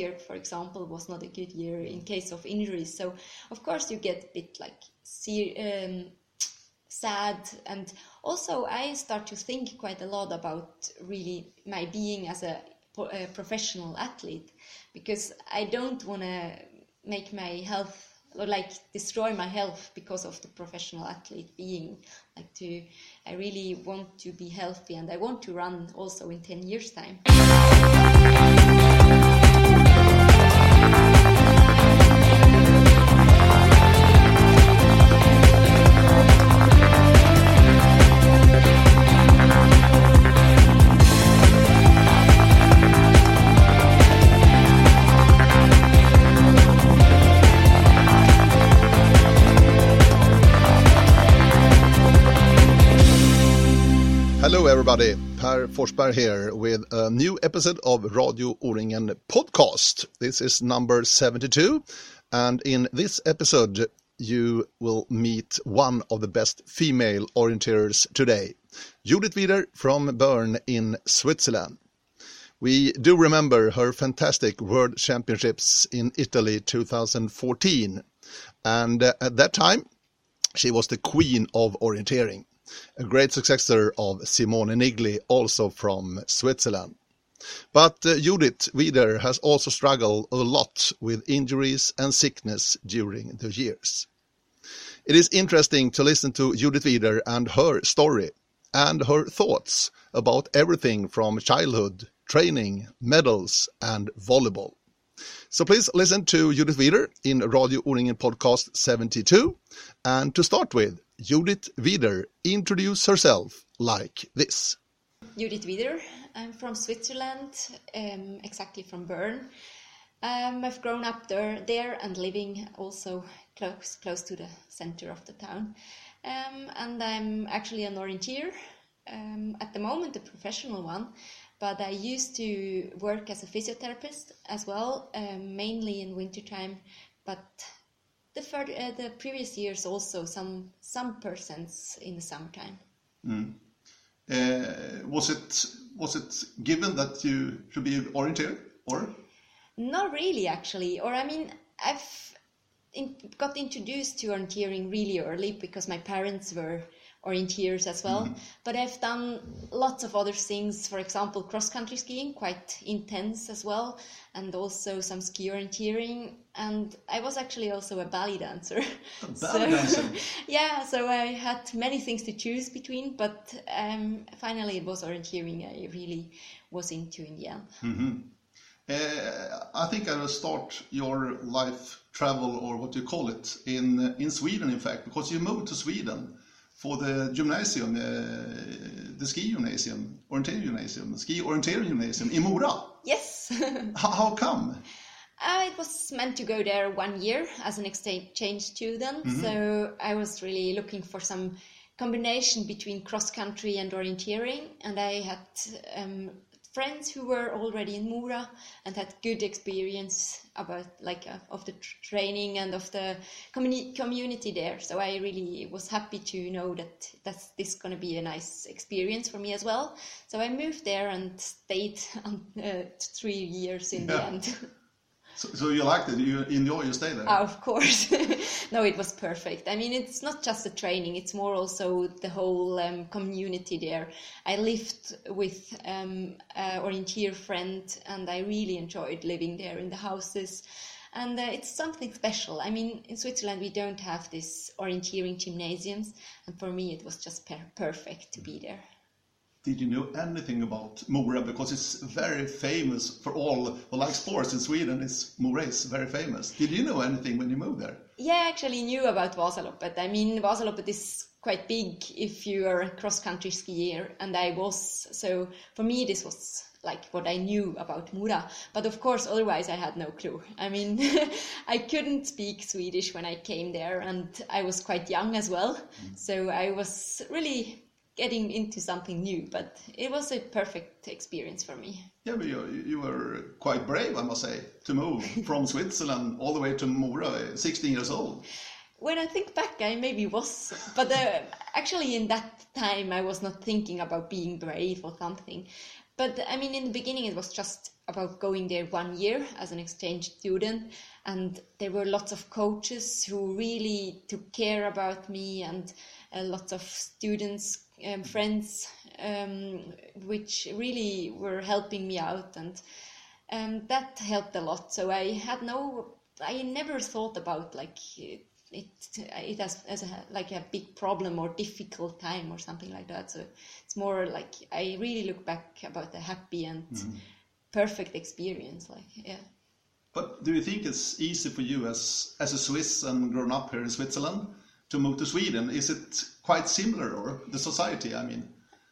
year, for example, was not a good year in case of injuries. So, of course, you get a bit like um, sad. And also, I start to think quite a lot about really my being as a, a professional athlete because I don't want to make my health or like destroy my health because of the professional athlete being like to i really want to be healthy and i want to run also in 10 years time everybody. Per Forsberg here with a new episode of Radio O-ringen podcast. This is number 72, and in this episode, you will meet one of the best female orienteers today, Judith Wyder from Bern in Switzerland. We do remember her fantastic World Championships in Italy 2014, and uh, at that time, she was the queen of orienteering a great successor of Simone Niggli, also from Switzerland. But uh, Judith Wyder has also struggled a lot with injuries and sickness during the years. It is interesting to listen to Judith Wyder and her story and her thoughts about everything from childhood, training, medals, and volleyball. So please listen to Judith Wyder in Radio O-ringen Podcast 72. And to start with, Judith Wyder introduce herself like this. Judith Wyder, I'm from Switzerland, um, exactly from Bern. Um, I've grown up there, there and living also close, close to the center of the town. Um, and I'm actually an orienteer, um, at the moment a professional one, but I used to work as a physiotherapist as well, um, mainly in wintertime, but the, further, uh, the previous years also some some percents in the summertime. Mm. Uh, was it was it given that you should be orienteer or? Not really, actually. Or I mean, I've in, got introduced to orienteering really early because my parents were orienteers as well. Mm. But I've done lots of other things, for example, cross country skiing, quite intense as well, and also some ski orienteering. And I was actually also a ballet dancer. A ballet so, dancer? yeah, so I had many things to choose between, but um, finally it was orienteering I really was into in the end. Mm-hmm. Uh, I think I will start your life travel, or what you call it, in in Sweden, in fact, because you moved to Sweden for the gymnasium, uh, the ski gymnasium, orienteering gymnasium, ski orienteering gymnasium in Mora. Yes. how, how, come? Uh, it was meant to go there one year as an exchange student, mm-hmm. so I was really looking for some combination between cross country and orienteering, and I had um, friends who were already in Mora and had good experience about like uh, of the tr- training and of the communi- community there. So I really was happy to know that that's this going to be a nice experience for me as well. So I moved there and stayed um, uh, three years in yeah. the end. So, so you liked it? You enjoy your stay there? Oh, of course. no, it was perfect. I mean, it's not just the training; it's more also the whole um, community there. I lived with um, an orienteer friend, and I really enjoyed living there in the houses. And uh, it's something special. I mean, in Switzerland we don't have this orienteering gymnasiums, and for me it was just per- perfect to be there did you know anything about Mora? Because it's very famous for all who like sports in Sweden. It's Mora is very famous. Did you know anything when you moved there? Yeah, I actually knew about Vasaloppet. I mean, Vasaloppet is quite big if you are a cross-country skier, and I was. So for me, this was like what I knew about Mora. But of course, otherwise, I had no clue. I mean, I couldn't speak Swedish when I came there, and I was quite young as well. Mm. So I was really getting into something new, but it was a perfect experience for me. Yeah, but you, you were quite brave, I must say, to move from Switzerland all the way to Mora, 16 years old. When I think back, I maybe was, but uh, actually in that time I was not thinking about being brave or something. But I mean, in the beginning, it was just about going there one year as an exchange student, and there were lots of coaches who really took care about me, and a lot of students, um, friends, um, which really were helping me out, and um, that helped a lot. So I had no, I never thought about like it it as, as a, like a big problem or difficult time or something like that. So it's more like I really look back about a happy and mm-hmm. perfect experience. Like yeah. But do you think it's easy for you as as a Swiss and grown up here in Switzerland to move to Sweden? Is it quite similar, or the society? I mean.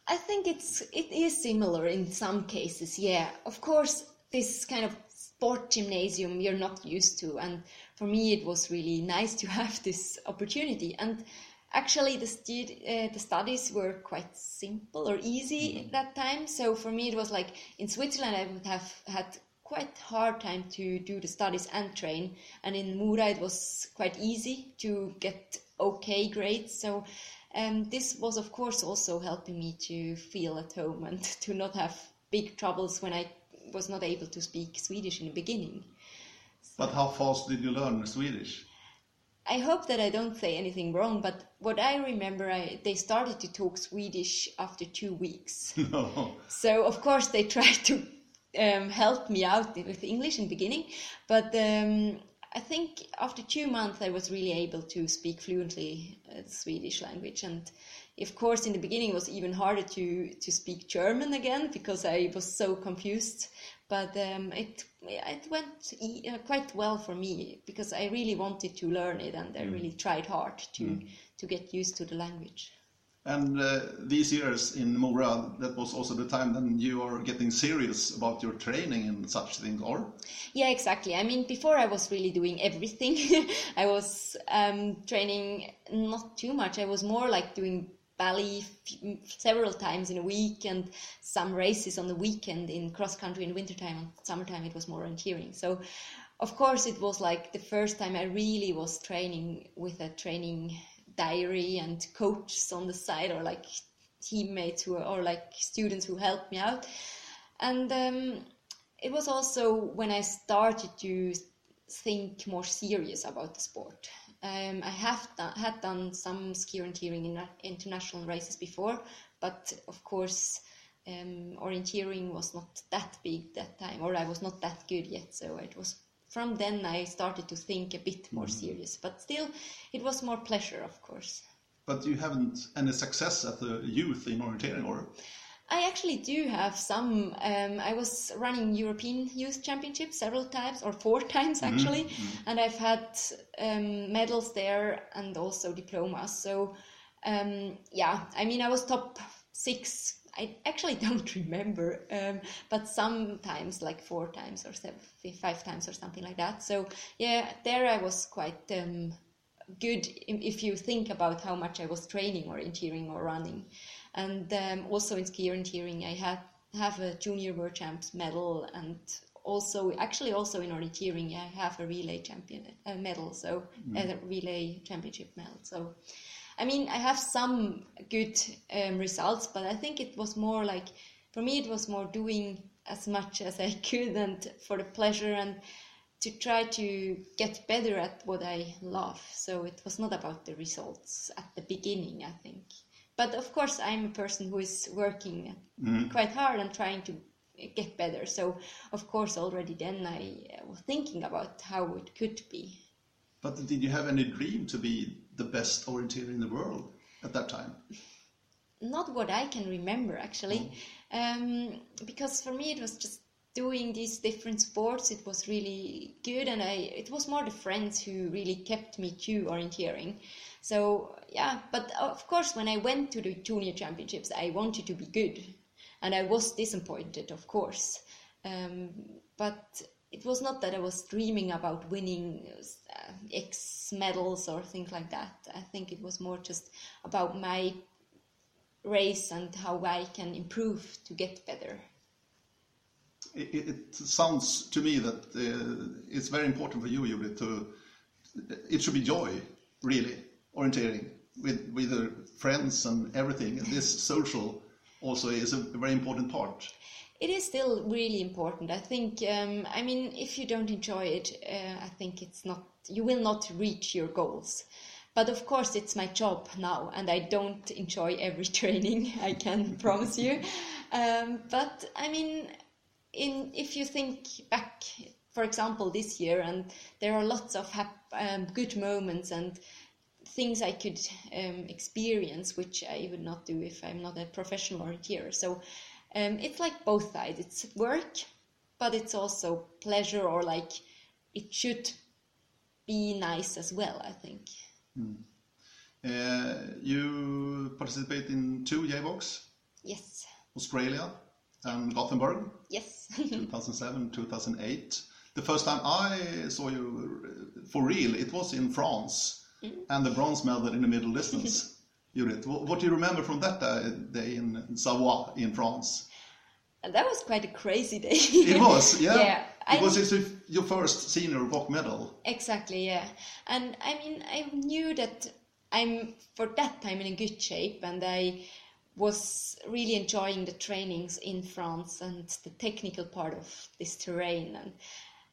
I think it's it is similar in some cases. Yeah, of course, this kind of sport gymnasium you're not used to, and for me it was really nice to have this opportunity and actually the, stud- uh, the studies were quite simple or easy mm-hmm. at that time so for me it was like in switzerland i would have had quite hard time to do the studies and train and in mora it was quite easy to get okay grades so um, this was of course also helping me to feel at home and to not have big troubles when i was not able to speak swedish in the beginning but how fast did you learn Swedish? I hope that I don't say anything wrong, but what I remember, I, they started to talk Swedish after two weeks. No. So, of course, they tried to um, help me out with English in the beginning, but um, I think after two months I was really able to speak fluently uh, the Swedish language. And of course, in the beginning, it was even harder to, to speak German again because I was so confused but um, it it went uh, quite well for me because I really wanted to learn it and I mm. really tried hard to mm. to get used to the language. And uh, these years in Mora, that was also the time then you are getting serious about your training and such things, or? Yeah, exactly. I mean, before I was really doing everything. I was um, training not too much. I was more like doing ballet several times in a week and some races on the weekend in cross country in wintertime. And summertime it was more orienteering. So of course it was like the first time I really was training with a training diary and coaches on the side or like teammates who or like students who helped me out. And um, it was also when I started to think more serious about the sport um, I have done, had done some ski orienteering in international races before, but of course, um, orienteering was not that big that time, or I was not that good yet. So it was from then I started to think a bit more mm. serious. But still, it was more pleasure, of course. But you haven't any success at the youth in orienteering, or? I actually do have some. Um, I was running European Youth Championship several times, or four times mm-hmm, actually, mm-hmm. and I've had um, medals there and also diplomas. So, um, yeah, I mean, I was top six. I actually don't remember, um, but sometimes like four times or seven, five times or something like that. So, yeah, there I was quite um, good if you think about how much I was training or orienteering or running. And um, also in ski orienteering, I had have a junior world champs medal and also actually also in orienteering I have a relay champion a medal so mm. a relay championship medal so I mean I have some good um, results but I think it was more like for me it was more doing as much as I could and for the pleasure and to try to get better at what I love so it was not about the results at the beginning I think but of course, I'm a person who is working mm. quite hard and trying to get better. So, of course, already then I was thinking about how it could be. But did you have any dream to be the best orienteer in the world at that time? Not what I can remember, actually. Oh. Um, because for me, it was just doing these different sports. It was really good, and I it was more the friends who really kept me to orienteering. So yeah, but of course, when I went to the junior championships, I wanted to be good, and I was disappointed, of course. Um, but it was not that I was dreaming about winning uh, X medals or things like that. I think it was more just about my race and how I can improve to get better. It, it sounds to me that uh, it's very important for you, Judith, to it should be joy, really orienteering with with friends and everything. This social also is a very important part. It is still really important. I think. Um, I mean, if you don't enjoy it, uh, I think it's not. You will not reach your goals. But of course, it's my job now, and I don't enjoy every training. I can promise you. Um, but I mean, in if you think back, for example, this year, and there are lots of hap- um, good moments and things I could um, experience, which I would not do if I'm not a professional orienteer. So um, it's like both sides. It's work, but it's also pleasure, or like it should be nice as well. I think. Uh, you participate in two JWOCs, Yes. Australia and Gothenburg, Yes. 2007, 2008. The first time I saw you uh, for real, it was in France, and the bronze medal in the middle distance. Judith, what, do you remember from that day in Savoie in France? that was quite a crazy day. It was, yeah. Yeah, I- Because it's your- your first senior WOC medal. Exactly, yeah. And I mean, I knew that I'm for that time in a good shape, and I was really enjoying the trainings in France and the technical part of this terrain. And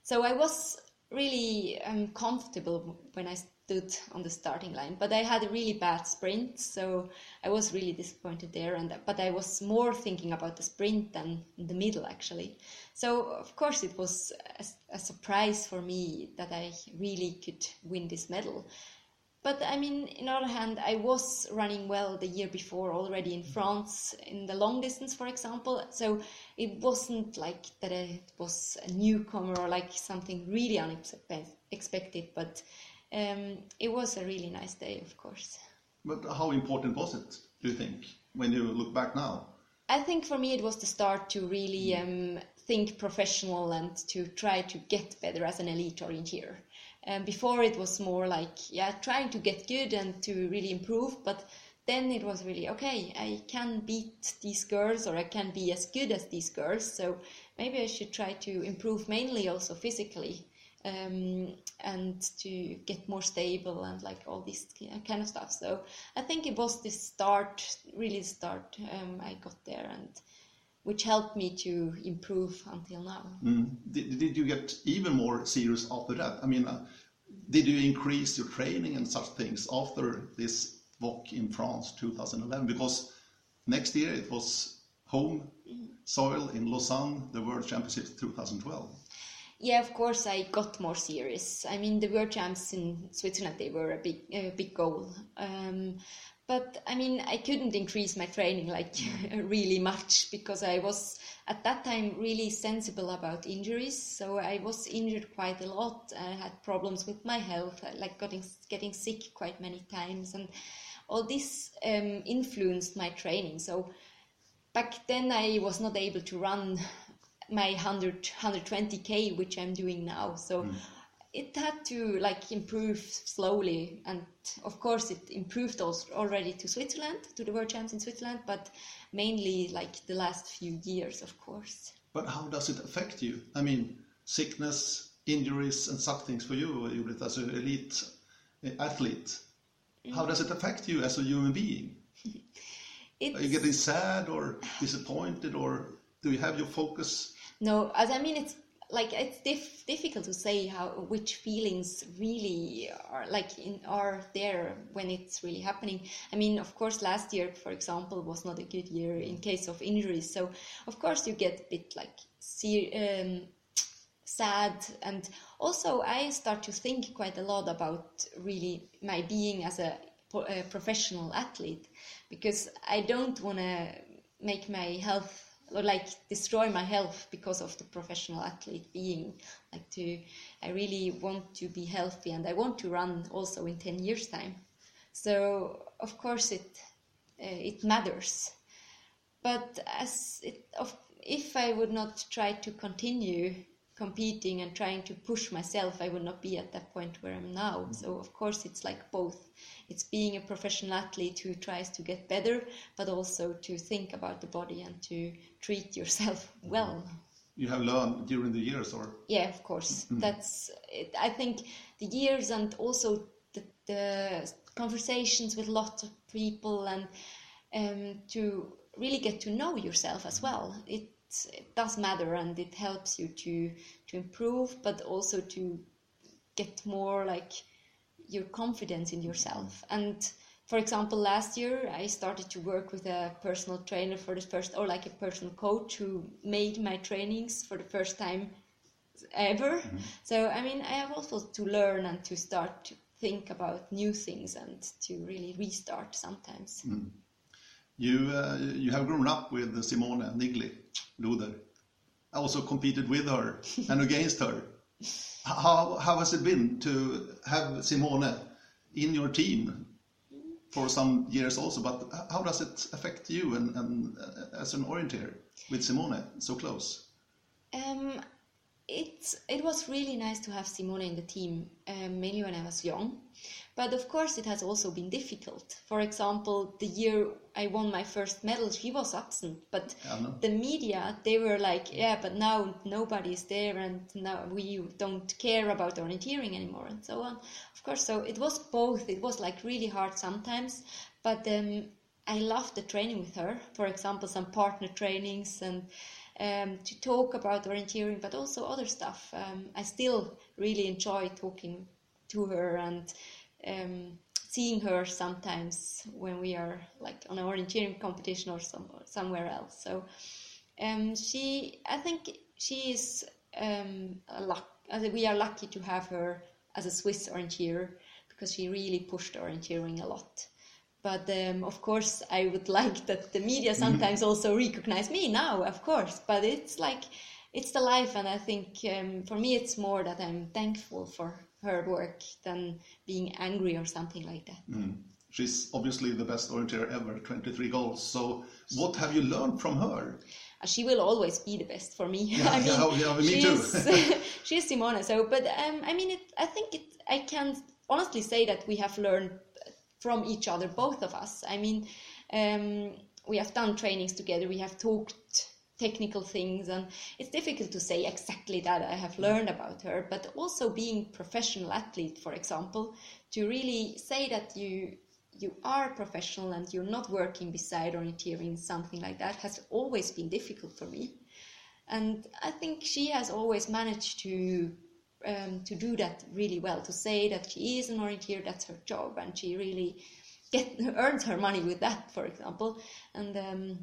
so I was really um, comfortable when I stood on the starting line. But I had a really bad sprint, so I was really disappointed there. And but I was more thinking about the sprint than the middle actually. So of course it was a, a surprise for me that I really could win this medal. But I mean, in other hand, I was running well the year before already in mm-hmm. France in the long distance, for example. So it wasn't like that it was a newcomer or like something really unexpected. But um, it was a really nice day, of course. But how important was it, do you think, when you look back now? I think for me it was the start to really um, think professional and to try to get better as an elite orienteer. Um, before it was more like yeah, trying to get good and to really improve, but then it was really okay. I can beat these girls, or I can be as good as these girls. So maybe I should try to improve mainly also physically. Um, and to get more stable and like all this kind of stuff. So I think it was the start, really the start um, I got there, and which helped me to improve until now. Mm. Did, did you get even more serious after that? I mean, uh, did you increase your training and such things after this WOC in France 2011? Because next year it was home soil in Lausanne, the World Championships 2012. Yeah, of course, I got more serious. I mean, the World Champs in Switzerland, they were a big, a big goal. Um, but I mean, I couldn't increase my training like really much because I was at that time really sensible about injuries. So I was injured quite a lot. I had problems with my health, like getting getting sick quite many times, and all this um, influenced my training. So back then, I was not able to run my 100 120k which i'm doing now so it had to like improve slowly and of course it improved also already to switzerland to the world champs in switzerland but mainly like the last few years of course But how does it affect you? I mean, sickness, injuries, and such things for you, Judith, as an elite uh, athlete. How does it affect you as a human being? it's Are you getting sad or disappointed, or do you have your focus? No, as I mean, it's like it's dif- difficult to say how which feelings really are like in are there when it's really happening. I mean, of course, last year, for example, was not a good year in case of injuries. So, of course, you get a bit like see, um, sad, and also I start to think quite a lot about really my being as a, a professional athlete because I don't want to make my health or like destroy my health because of the professional athlete being like to i really want to be healthy and i want to run also in 10 years time. So of course it uh, it matters. But as it of if i would not try to continue competing and trying to push myself i would not be at that point where i'm now. Mm. So of course it's like both. It's being a professional athlete who tries to get better but also to think about the body and to treat yourself mm-hmm. well. You have learned during the years, or? Yeah of course. Mm-hmm. That's it. i think the years and also the, the conversations with lots of people and um, to really get to know yourself as well. It it does matter and it helps you to to improve, but also to get more like your confidence in yourself. And for example, last year I started to work with a personal trainer for the first, or like a personal coach who made my trainings for the first time ever. Mm-hmm. So I mean, I have also to learn and to start to think about new things and to really restart sometimes. Mm. You uh, you have grown up with Simone Niggli Luder. I also competed with her and against her. How how has it been to have Simone in your team for some years also? But how does it affect you and, and uh, as an orienteer with Simone so close? Um, it it was really nice to have Simone in the team, um, mainly when I was young. But of course, it has also been difficult. For example, the year I won my first medal, she was absent. But the media, they were like, "Yeah, but now nobody is there, and now we don't care about orienteering anymore," and so on. Of course, so it was both. It was like really hard sometimes, but um, I loved the training with her. For example, some partner trainings and um, to talk about orienteering, but also other stuff. Um, I still really enjoy talking to her and um, seeing her sometimes when we are like on an orienteering competition or some, somewhere else. So um, she, I think she is um, a luck. We are lucky to have her as a Swiss orienteer because she really pushed orienteering a lot. But um, of course, I would like that the media mm-hmm. sometimes mm-hmm. also recognize me now, of course. But it's like, it's the life, and I think um, for me, it's more that I'm thankful for her work than being angry or something like that. Mm. She's obviously the best orienteer ever, 23 goals. So, what have you learned from her? Uh, she will always be the best for me. Yeah, I mean, yeah, yeah, me she's, too. she's Simone. So, but um, I mean, it, I think it. I can honestly say that we have learned from each other, both of us. I mean, um, we have done trainings together, we have talked technical things, and it's difficult to say exactly that I have learned about her, but also being professional athlete, for example, to really say that you you are professional and you're not working beside orienteering, something like that has always been difficult for me. And I think she has always managed to um, to do that really well, to say that she is an orienteer, that's her job, and she really get, earns her money with that, for example. And um,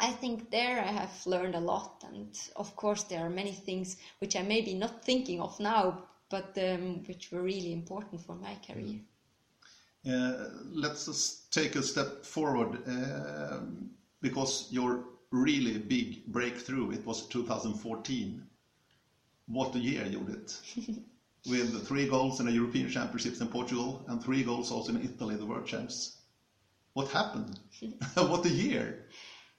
I think there I have learned a lot, and of course there are many things which I may be not thinking of now, but um, which were really important for my career. Uh, let's just take a step forward uh, because your really big breakthrough it was 2014 what a year you did. With three goals in the European Championships in Portugal and three goals also in Italy, the World Champs. What happened? what a year!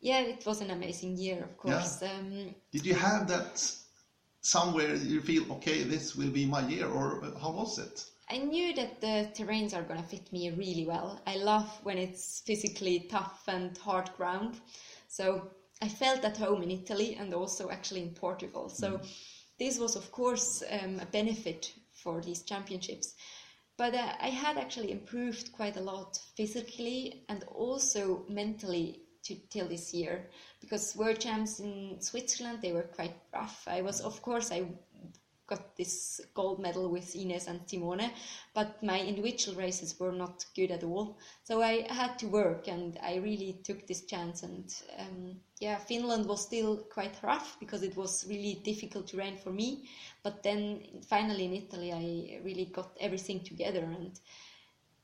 Yeah, it was an amazing year, of course. Yeah. Um, Did you have that somewhere you feel, okay, this will be my year, or how was it? I knew that the terrains are going to fit me really well. I love when it's physically tough and hard ground. So I felt at home in Italy and also actually in Portugal. So mm this was, of course, um, a benefit for these championships. But uh, I had actually improved quite a lot physically and also mentally to, till this year because world champs in Switzerland they were quite rough. I was, of course, I got this gold medal with Ines and Simone, but my individual races were not good at all. So I had to work, and I really took this chance. And um, yeah, Finland was still quite rough because it was really difficult terrain for me. But then finally in Italy, I really got everything together and.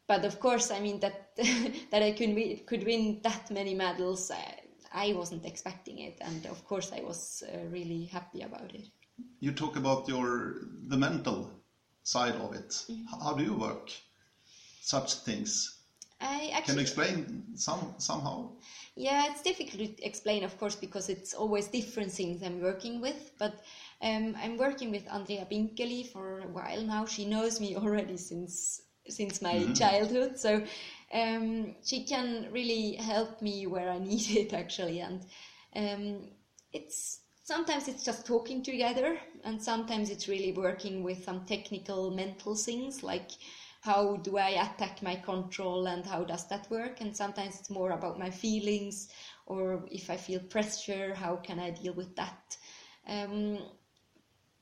But of course, I mean that that I could win, could win that many medals. I, I wasn't expecting it, and of course, I was uh, really happy about it you talk about your the mental side of it. Mm-hmm. How do you work such things? I actually, Can you explain some somehow? Yeah, it's difficult to explain, of course, because it's always different things I'm working with. But um, I'm working with Andrea Binggeli for a while now. She knows me already since since my mm-hmm. childhood, so um, she can really help me where I need it actually, and um, it's sometimes it's just talking together and sometimes it's really working with some technical mental things like how do i attack my control and how does that work and sometimes it's more about my feelings or if I feel pressure, how can I deal with that? Um,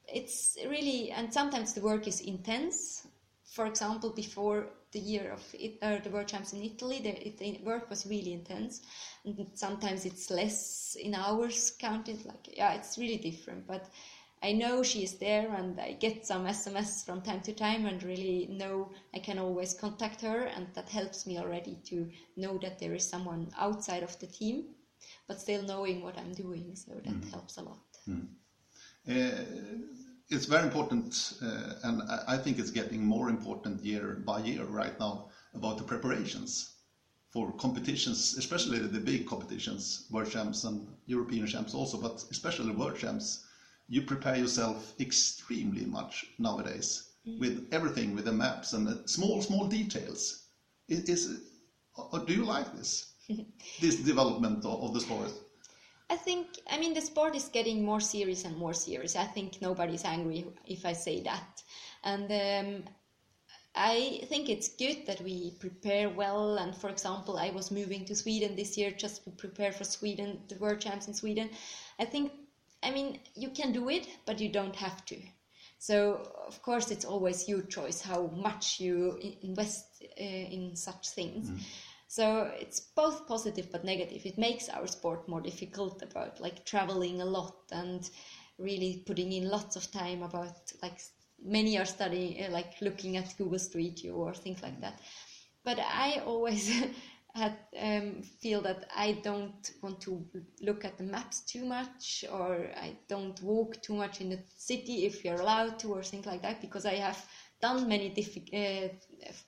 it's really, and sometimes the work is intense. For example, before the year of it, uh, the World Champs in Italy, the, it, the, work was really intense, and sometimes it's less in hours counted. Like, yeah, it's really different. But I know she is there, and I get some SMS from time to time, and really know I can always contact her, and that helps me already to know that there is someone outside of the team, but still knowing what I'm doing. So that mm. helps a lot. Mm. Uh, it's very important, uh, and I think it's getting more important year by year right now about the preparations for competitions, especially the big competitions, World Champs and European Champs also, but especially World Champs. You prepare yourself extremely much nowadays mm. with everything, with the maps and the small, small details. Is, is do you like this, this development of, of the sport? I think, I mean, the sport is getting more serious and more serious. I think nobody's angry if I say that. And um, I think it's good that we prepare well. And for example, I was moving to Sweden this year just to prepare for Sweden, the World Champs in Sweden. I think, I mean, you can do it, but you don't have to. So, of course, it's always your choice how much you invest uh, in such things. Mm. So it's both positive but negative. It makes our sport more difficult about like traveling a lot and really putting in lots of time about like many are studying uh, like looking at Google Street View or things like that. But I always had um, feel that I don't want to look at the maps too much or I don't walk too much in the city if you're allowed to or things like that because I have done many diffi- uh,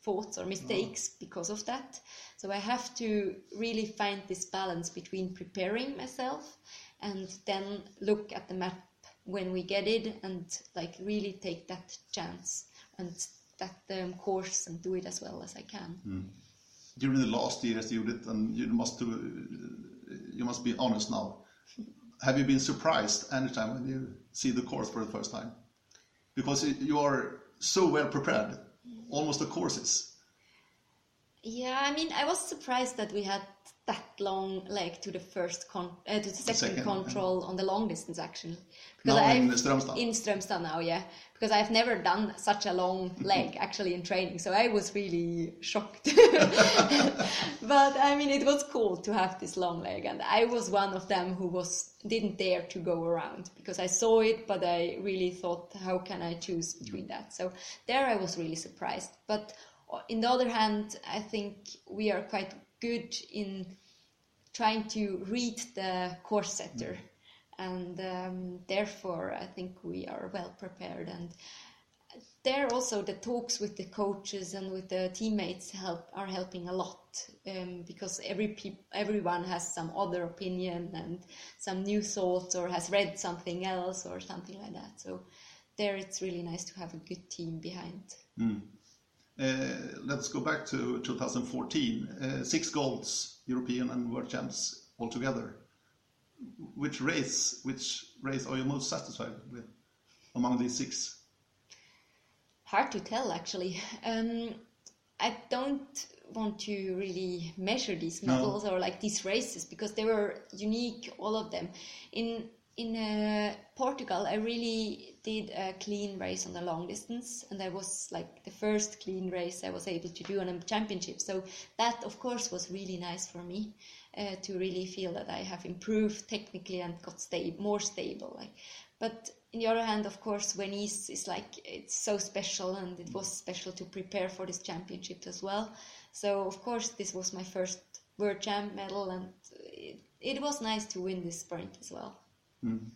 thoughts or mistakes oh. because of that. So I have to really find this balance between preparing myself and then look at the map when we get it and like really take that chance and that um, course and do it as well as I can. Mm. During the last years, Judith, and you must do, you must be honest now. Have you been surprised anytime when you see the course for the first time? Because you are so well prepared, almost the courses. Yeah, I mean, I was surprised that we had that long leg to the first con- uh, to the second, second control yeah. on the long distance actually. Because now I've, in Strömstad. In Strömstad now, yeah. Because I've never done such a long leg actually in training, so I was really shocked. but I mean, it was cool to have this long leg, and I was one of them who was didn't dare to go around because I saw it, but I really thought, how can I choose between that? So there, I was really surprised. But in the other hand, I think we are quite good in trying to read the course setter, and um, therefore I think we are well prepared. And there also the talks with the coaches and with the teammates help are helping a lot um, because every peop- everyone has some other opinion and some new thoughts or has read something else or something like that. So there it's really nice to have a good team behind. Mm. Uh, let's go back to 2014. Uh, six golds, European and World Champs altogether. Which race, which race are you most satisfied with among these six? Hard to tell, actually. Um, I don't want to really measure these medals no. or like these races because they were unique, all of them. In in uh, Portugal, I really did a clean race on the long distance, and that was like the first clean race I was able to do on a championship. So that, of course, was really nice for me uh, to really feel that I have improved technically and got sta- more stable. Like, but in the other hand, of course, Venice is like it's so special, and it was special to prepare for this championship as well. So of course, this was my first world champ medal, and it, it was nice to win this sprint as well. Mm.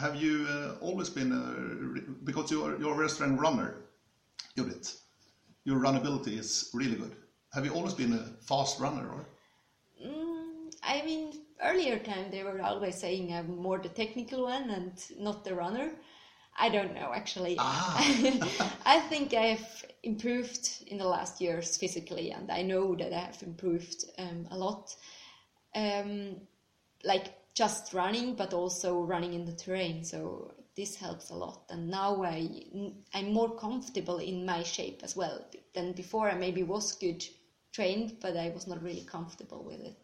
Have you uh, always been a, because you're you're a very strong runner, Judith? Your runnability is really good. Have you always been a fast runner, or? Mm, I mean, earlier time they were always saying I'm more the technical one and not the runner. I don't know actually. Ah. I think I've improved in the last years physically, and I know that I have improved um, a lot. Um, like just running, but also running in the terrain. So this helps a lot. And now I I'm more comfortable in my shape as well than before. I maybe was good trained, but I was not really comfortable with it.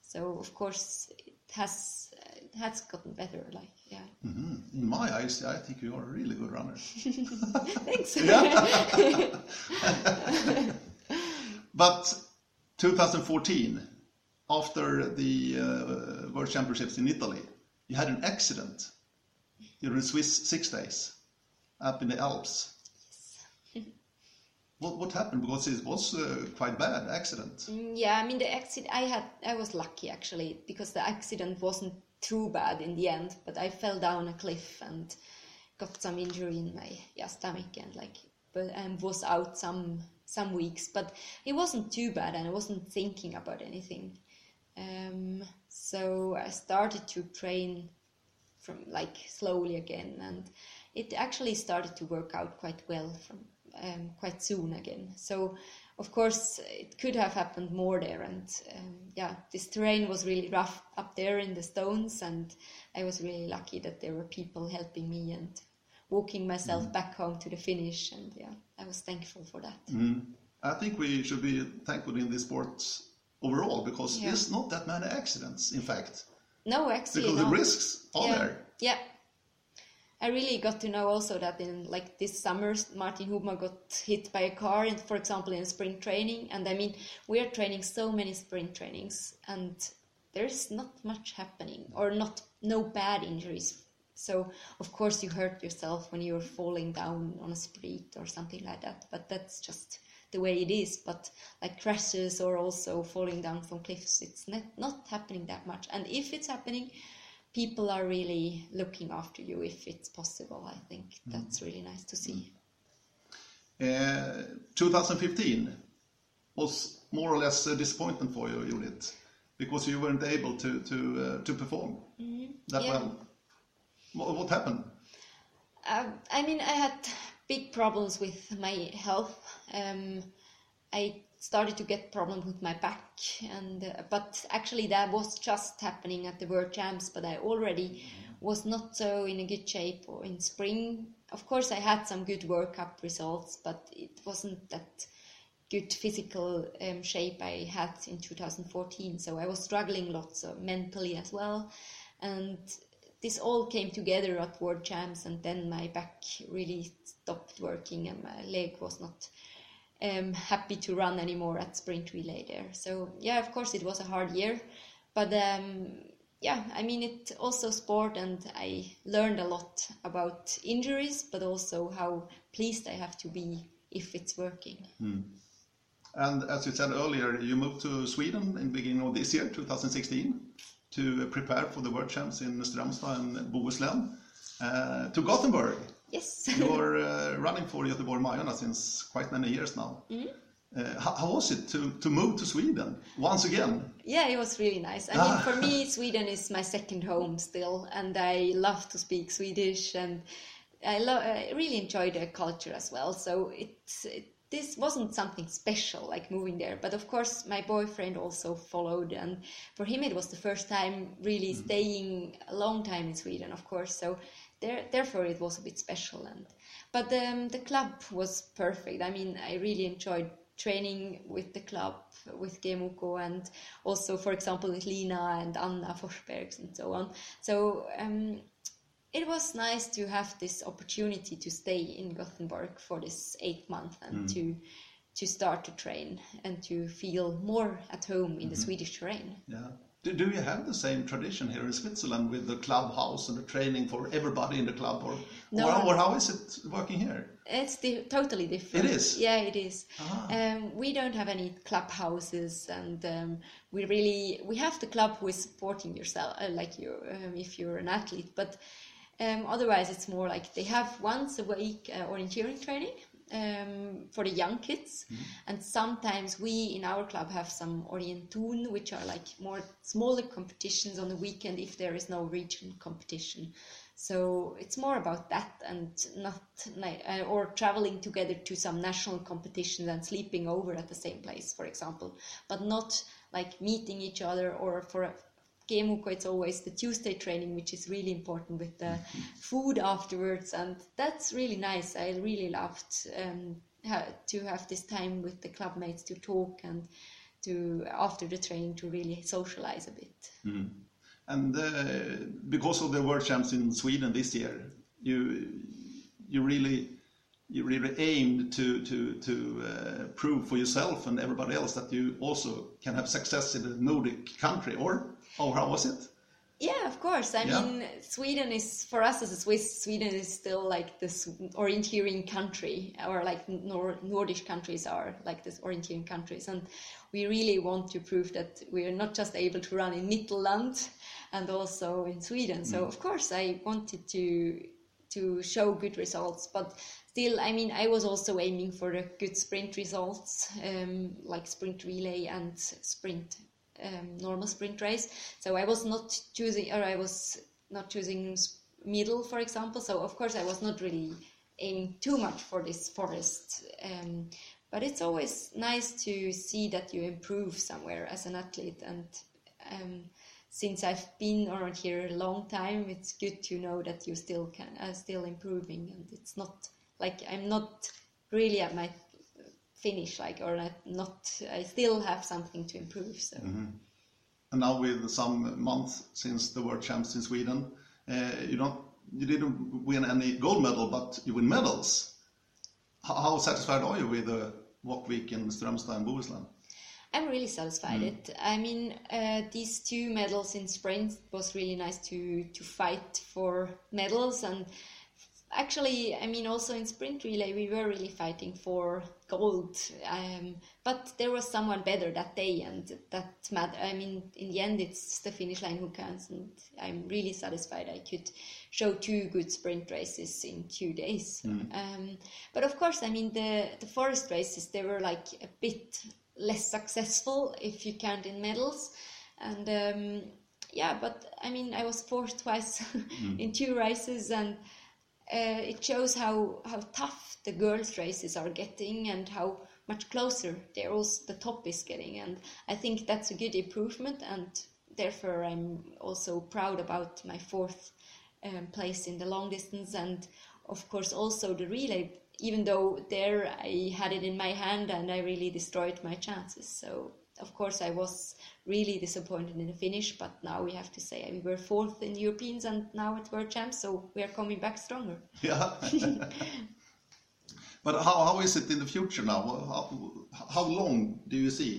So of course it has it has gotten better. Like yeah. Mm-hmm. In my eyes, I think you are a really good runner. Thanks. but 2014, after the uh, World Championships in Italy, you had an accident during the Swiss six days up in the Alps. What, what happened? Because it was uh, quite bad accident. Mm, yeah, I mean the accident. I had I was lucky actually because the accident wasn't too bad in the end. But I fell down a cliff and got some injury in my yeah, stomach and like but and was out some some weeks. But it wasn't too bad and I wasn't thinking about anything. Um, so I started to train from like slowly again and it actually started to work out quite well from um, quite soon again. So of course it could have happened more there and um, yeah this terrain was really rough up there in the stones and I was really lucky that there were people helping me and walking myself mm. back home to the finish and yeah I was thankful for that. Mm. I think we should be thankful in this sport overall because yeah. there's not that many accidents in fact. No, actually, because no. the risks are yeah. there. Yeah, I really got to know also that in like this summer, Martin Hubmann got hit by a car, in, for example, in sprint training. And I mean, we are training so many sprint trainings, and there's not much happening, or not no bad injuries. So of course you hurt yourself when you're falling down on a sprint or something like that, but that's just the way it is. But like crashes or also falling down from cliffs, it's not, not happening that much. And if it's happening, people are really looking after you if it's possible. I think mm. that's really nice to see. Uh, 2015 was more or less a disappointment for you, Judith, because you weren't able to to uh, to perform mm-hmm. that yeah. well. What, what happened? Uh, I mean, I had big problems with my health. Um, I started to get problems with my back and uh, but actually that was just happening at the world champs but i already was not so in a good shape or in spring. Of course i had some good world cup results but it wasn't that good physical um, shape i had in 2014 so i was struggling lots of mentally as well. And this all came together at world champs and then my back really stopped working and my leg was not um, happy to run anymore at sprint relay there. So yeah, of course it was a hard year, but um, yeah, I mean it also sport, and I learned a lot about injuries, but also how pleased I have to be if it's working. Hmm. And as you said earlier, you moved to Sweden in the beginning of this year, 2016, to prepare for the World Champs in Strömstad and Bohuslän, uh, to Gothenburg. Yes. You're uh, running for Göteborg Majorna since quite many years now. Mm. Uh, how, how, was it to, to move to Sweden once again? Yeah, it was really nice. I mean, for me, Sweden is my second home still, and I love to speak Swedish, and I, I really enjoy the culture as well. So it, it this wasn't something special like moving there but of course my boyfriend also followed and for him it was the first time really mm. staying a long time in sweden of course so there, therefore it was a bit special. And but um, the club was perfect. I mean, I really enjoyed training with the club, with GMOK, and also, for example, with Lina and Anna Forsbergs and so on. So um, it was nice to have this opportunity to stay in Gothenburg for this eight month and mm. to to start to train and to feel more at home in mm-hmm. the Swedish terrain. Yeah. Do, do you have the same tradition here in Switzerland with the clubhouse and the training for everybody in the club, or no, or, or how is it working here? It's di- totally different. It is. Yeah, it is. Ah. Um, we don't have any clubhouses, and um, we really we have the club who is supporting yourself, uh, like you, um, if you're an athlete, but. Um, otherwise, it's more like they have once a week uh, orienteering training, um, for the young kids. Mm-hmm. And sometimes we in our club have some Orientun, which are like more smaller competitions on the weekend if there is no region competition. So it's more about that and not uh, or traveling together to some national competitions and sleeping over at the same place, for example, but not like meeting each other or for GMOK, it's always the Tuesday training, which is really important with the food afterwards, and that's really nice. I really loved um, to have this time with the club mates to talk and to after the training to really socialize a bit. Mm. And uh, because of the world champs in Sweden this year, you you really you really aimed to to to uh, prove for yourself and everybody else that you also can have success in a Nordic country, or or how was it? Yeah, of course. I yeah. mean, Sweden is for us as a Swiss. Sweden is still like this orienteering country, or like Nor- Nordic countries are like this orienteering countries, and we really want to prove that we are not just able to run in Mittelland and also in Sweden. So mm. of course, I wanted to to show good results, but still, I mean, I was also aiming for the good sprint results, um, like sprint relay and sprint um, normal sprint race. So I was not choosing, or I was not choosing middle, for example. So of course, I was not really aiming too much for this forest. Um, but it's always nice to see that you improve somewhere as an athlete. And um, since I've been around here a long time, it's good to know that you still can, are still improving, and it's not like I'm not really at my finish like or not i still have something to improve so mm-hmm. and now with some months since the world champs in sweden uh, you don't you didn't win any gold medal but you win medals how, how satisfied are you with the WOC week in strömstad and bohuslän I'm really satisfied. Mm. It. I mean, uh, these two medals in sprint was really nice to to fight for medals, and actually, I mean, also in sprint relay, we were really fighting for gold. Um, but there was someone better that day, and that matter. I mean, in the end, it's the finish line who counts, and I'm really satisfied I could show two good sprint races in two days. Mm. Um, but of course, I mean, the the forest races they were like a bit less successful if you count in medals, and. Um, yeah, but I mean, I was fourth twice mm. in two races, and uh, it shows how, how tough the girls' races are getting and how much closer they're also, the top is getting. And I think that's a good improvement, and therefore I'm also proud about my fourth um, place in the long distance, and of course also the relay. Even though there I had it in my hand and I really destroyed my chances, so of course, I was really disappointed in the finish, but now we have to say we were fourth in Europeans and now at World Champs, so we are coming back stronger. Yeah. but how, how is it in the future now? How, how long do you see?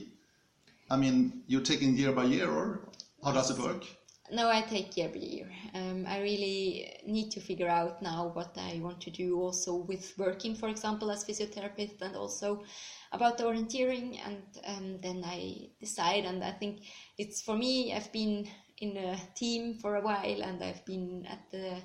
I mean, you're taking year by year, or how does it work? No, I take every year. Um, I really need to figure out now what I want to do also with working, for example, as physiotherapist and also about the orienteering and um, then I decide and I think it's for me I've been in a team for a while and I've been at the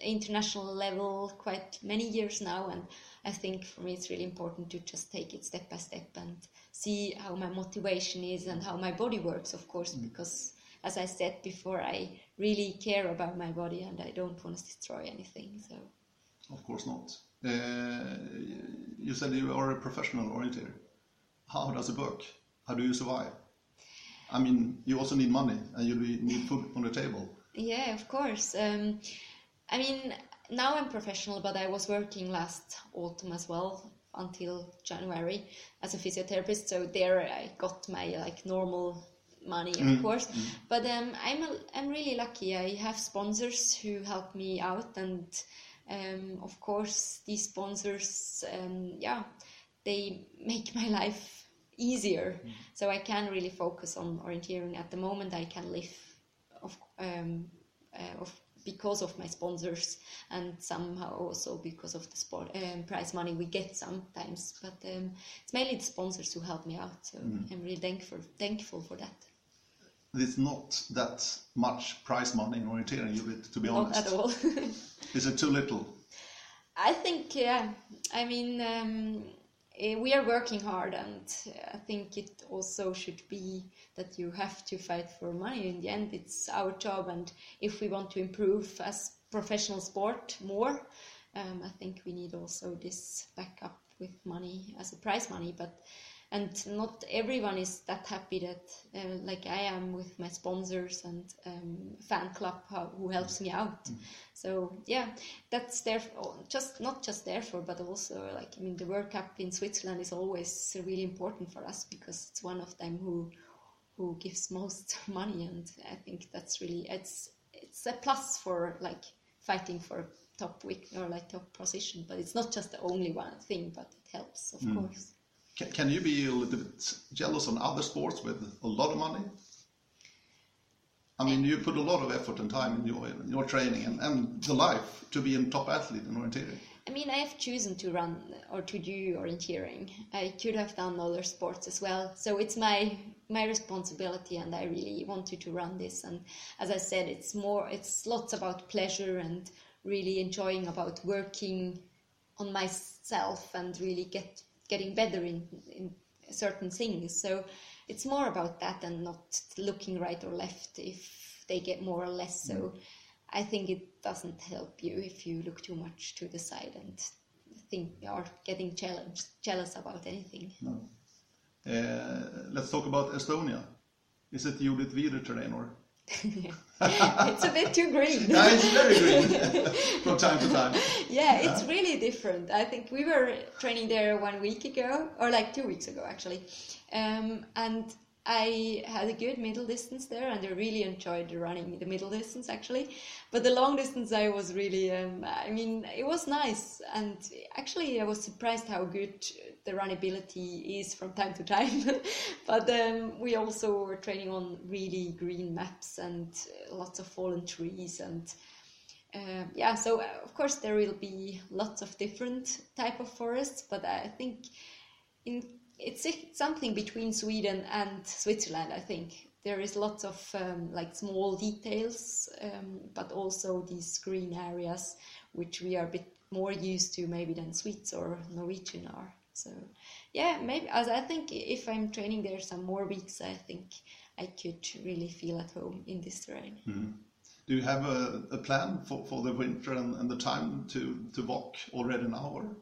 international level quite many years now and I think for me it's really important to just take it step by step and see how my motivation is and how my body works of course mm. because as I said before I really care about my body and I don't want to destroy anything so of course not uh, you said you are a professional orienteer. How does it work? How do you survive? I mean, you also need money and you need food on the table. Yeah, of course. Um, I mean, now I'm professional, but I was working last autumn as well until January as a physiotherapist. So there I got my like normal money, of mm. course. Mm. But um, I'm a, I'm really lucky. I have sponsors who help me out and um, of course, these sponsors, um, yeah, they make my life easier. Mm. So I can really focus on orienteering. At the moment, I can live of, um, uh, of because of my sponsors and somehow also because of the sport um, prize money we get sometimes. But um, it's mainly the sponsors who help me out. So mm. I'm really thankful thankful for that there's not that much prize money in orienteering, to be honest. Not at all. Is it too little? I think, yeah. I mean, um, eh, we are working hard, and I think it also should be that you have to fight for money. In the end, it's our job, and if we want to improve as professional sport more, um, I think we need also this backup with money as a prize money. But and not everyone is that happy that uh, like I am with my sponsors and um, fan club who helps me out. Mm. So yeah, that's there for, just not just therefore, but also like I mean the World Cup in Switzerland is always really important for us because it's one of them who who gives most money, and I think that's really it's it's a plus for like fighting for top week or like top position, but it's not just the only one thing, but it helps of mm. course. Can, can you be a little bit jealous on other sports with a lot of money? I mean, you put a lot of effort and time in your in your training and, and the life to be a top athlete in orienteering. I mean, I have chosen to run or to do orienteering. I could have done other sports as well. So it's my my responsibility, and I really wanted to run this. And as I said, it's more, it's lots about pleasure and really enjoying about working on myself and really get getting better in, in certain things. So it's more about that and not looking right or left if they get more or less. So mm. I think it doesn't help you if you look too much to the side and think or getting challenged, jealous about anything. No. Uh, let's talk about Estonia. Is it Judith Wyder terrain or? it's a bit too green. yeah, it's very green from time to time. Yeah, it's really different. I think we were training there one week ago, or like two weeks ago actually, um, and I had a good middle distance there, and I really enjoyed running the middle distance actually. But the long distance, I was really, um, I mean, it was nice, and actually, I was surprised how good the runability is from time to time. but um, we also were training on really green maps and lots of fallen trees and. Uh, yeah, so uh, of course there will be lots of different type of forests, but I think in it's something between Sweden and Switzerland. I think there is lots of um, like small details, um, but also these green areas, which we are a bit more used to maybe than Swedes or Norwegian are. So yeah, maybe as I think if I'm training there some more weeks, I think I could really feel at home in this terrain. Mm. Do you have a, plan for, the winter and, the time to, to walk already now? Or?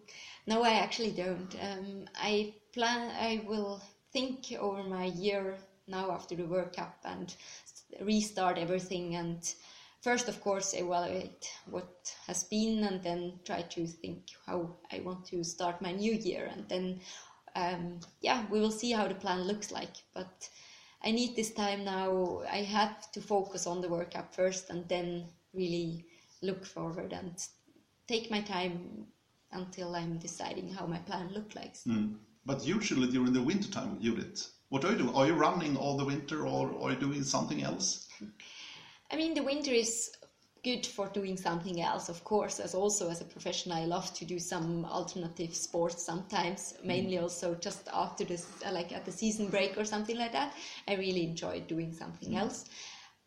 No, I actually don't. Um, I plan. I will think over my year now after the World Cup and restart everything. And first, of course, evaluate what has been, and then try to think how I want to start my new year. And then, um, yeah, we will see how the plan looks like. But I need this time now. I have to focus on the World Cup first, and then really look forward and take my time until I'm deciding how my plan looks like. Mm. But usually during the winter time, Judith, what are you doing? Are you running all the winter or are you doing something else? I mean, the winter is good for doing something else, of course. As also as a professional, I love to do some alternative sports sometimes, mm. mainly also just after this, like at the season break or something like that. I really enjoy doing something mm. else.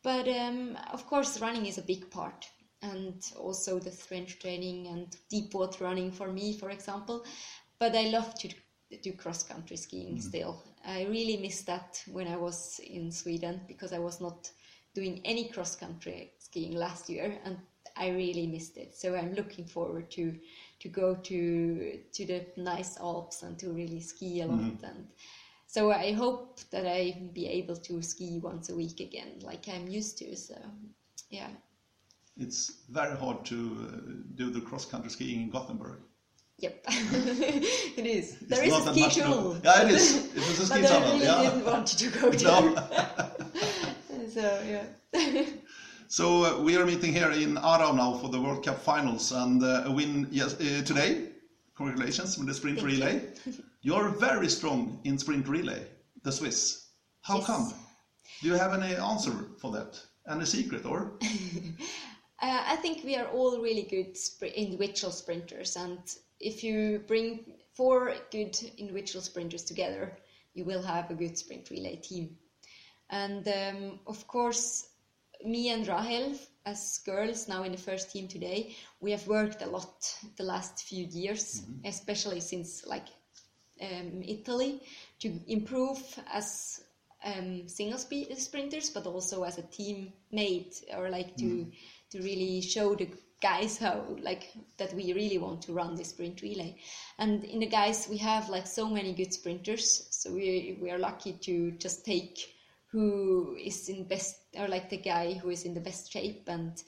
But um, of course, running is a big part and also the strength training and deep water running for me, for example. But I love to do cross country skiing mm. still. I really miss that when I was in Sweden because I was not doing any cross country skiing last year and I really missed it. So I'm looking forward to to go to to the nice Alps and to really ski a lot mm. and so I hope that I be able to ski once a week again like I'm used to so yeah it's very hard to uh, do the cross country skiing in Gothenburg. Yep, it is. It's there is a ski tunnel. Yeah, it is. It is a ski but tunnel. I really yeah. didn't want to go to. No. So yeah. so uh, we are meeting here in Aarau now for the World Cup finals, and uh, a win yes, uh, today. Congratulations with the sprint Thank relay. You. are very strong in sprint relay, the Swiss. How yes. come? Do you have any answer for that? Any secret or? Uh, I think we are all really good individual sprinters, and if you bring four good individual sprinters together, you will have a good sprint relay team. And um, of course, me and Rahel, as girls now in the first team today, we have worked a lot the last few years, mm-hmm. especially since like um, Italy, to improve as um, single speed sprinters, but also as a team mate, or like to. Mm to really show the guys how like that we really want to run this sprint relay and in the guys we have like so many good sprinters So we we are lucky to just take who is in best or like the guy who is in the best shape and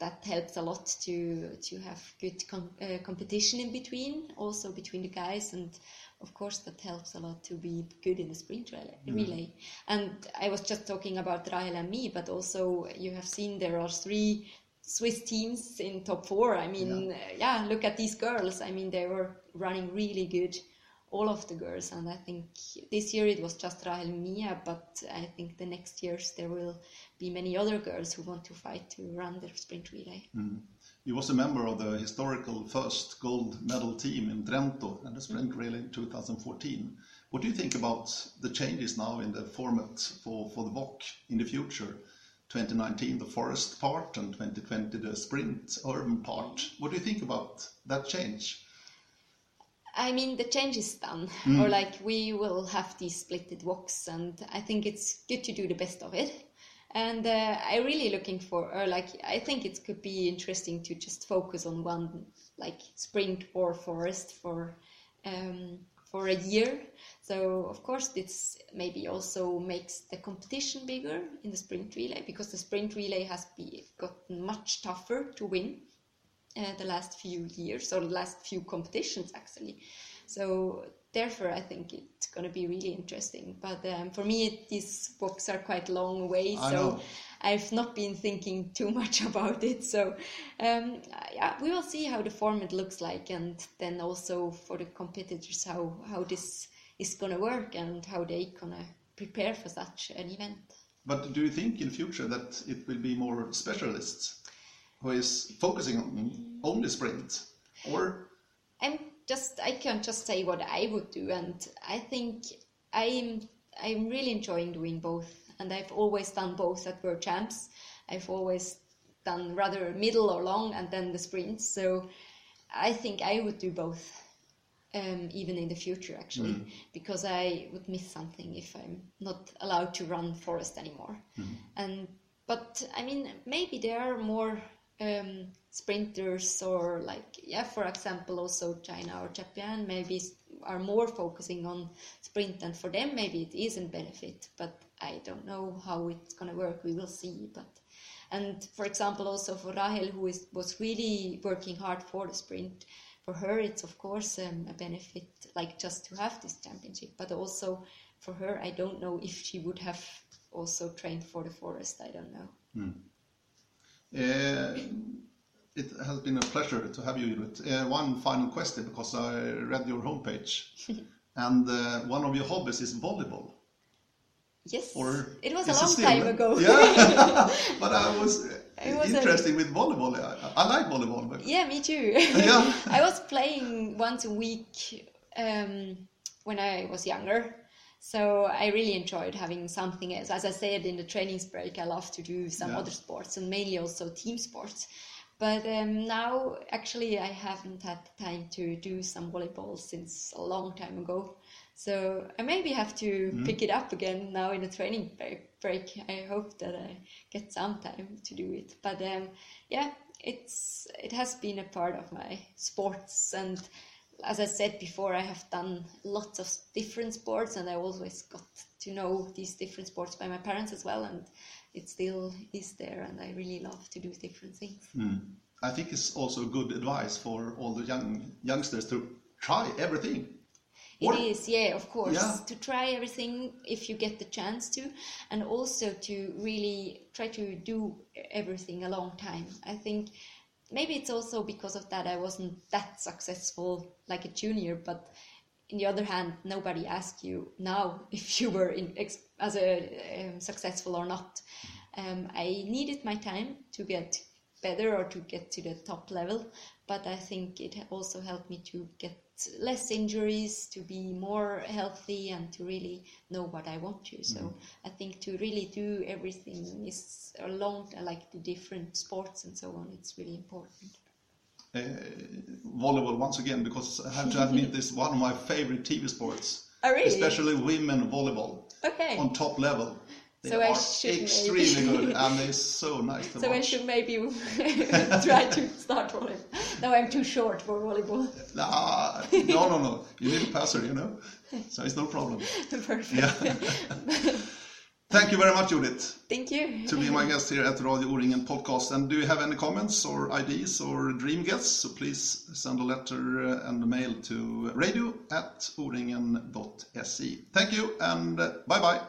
that helps a lot to to have good com- uh, competition in between also between the guys. And of course that helps a lot to be good in the sprint relay, mm. relay. and i was just talking about Rahel and me but also you have seen there are three swiss teams in top four. I mean yeah, yeah look at these girls. I mean they were running really good all of the girls. And I think this year it was just Rahel Mia, but I think the next years there will be many other girls who want to fight to run the sprint relay. Mm. You was a member of the historical first gold medal team in Trento and the sprint mm. relay in 2014. What do you think about the changes now in the format for, for the WOC in the future? 2019 the forest part and 2020 the sprint urban part. What do you think about that change? I mean, the change is done, mm. or like we will have these splitted WOCs, and I think it's good to do the best of it. And uh, I'm really looking for, or like, I think it could be interesting to just focus on one, like sprint or forest for um, for a year. So of course, this maybe also makes the competition bigger in the sprint relay because the sprint relay has be gotten much tougher to win uh, the last few years or the last few competitions actually. So therefore, I think it's going to be really interesting. But um, for me, these WOCs are quite long away, I so know. I've not been thinking too much about it. So um, yeah, we will see how the format looks like, and then also for the competitors how how this is going to work and how they gonna prepare for such an event. But do you think in future that it will be more specialists who is focusing on only sprint or i'm just i can just say what i would do and i think i'm i'm really enjoying doing both and i've always done both at world champs i've always done rather middle or long and then the sprints so i think i would do both um, even in the future actually mm. because i would miss something if i'm not allowed to run forest anymore mm. and but i mean maybe there are more um, sprinters or like yeah for example also china or japan maybe are more focusing on sprint and for them maybe it is a benefit but i don't know how it's going to work we will see but and for example also for rahel who is was really working hard for the sprint for her it's of course um, a benefit like just to have this championship but also for her i don't know if she would have also trained for the forest i don't know mm. Uh, it has been a pleasure to have you, Judith. Uh, one final question, because I read your homepage, and uh, one of your hobbies is volleyball. Yes, or it was a long still, time ago. Yeah, but I was interested a... with volleyball. I, I, like volleyball. But... Yeah, me too. yeah. I was playing once a week um, when I was younger, so I really enjoyed having something else. As I said in the trainings break, I love to do some yeah. other sports and mainly also team sports. But um, now, actually, I haven't had time to do some volleyball since a long time ago. So I maybe have to mm. pick it up again now in the training break. I hope that I get some time to do it. But um, yeah, it's it has been a part of my sports and as I said before, I have done lots of different sports, and I always got to know these different sports by my parents as well, and it still is there, and I really love to do different things. Mm. I think it's also good advice for all the young youngsters to try everything. It or, is, yeah, of course, yeah. to try everything if you get the chance to, and also to really try to do everything a long time. I think maybe it's also because of that I wasn't that successful like a junior, but in the other hand, nobody asks you now if you were in, as a um, successful or not. Um, I needed my time to get better or to get to the top level, but I think it also helped me to get less injuries, to be more healthy, and to really know what I want to. So mm. I think to really do everything is along like the different sports and so on. It's really important. Uh, volleyball once again because I have to admit this is one of my favorite TV sports. Oh, really? Especially women volleyball. Okay. On top level. They so I should extremely maybe... good, and they're so nice to so watch. I should maybe try to start volleyball. No, I'm too short for volleyball. Nah, no, no, no. You need a passer, you know. So it's no problem. Perfect. Yeah. Thank you very much, Judith, Thank you. to be my guest here at Radio O-ringen podcast. And do you have any comments or ideas or dream guests? So please send a letter and a mail to radio at oringen.se. Thank you and bye bye.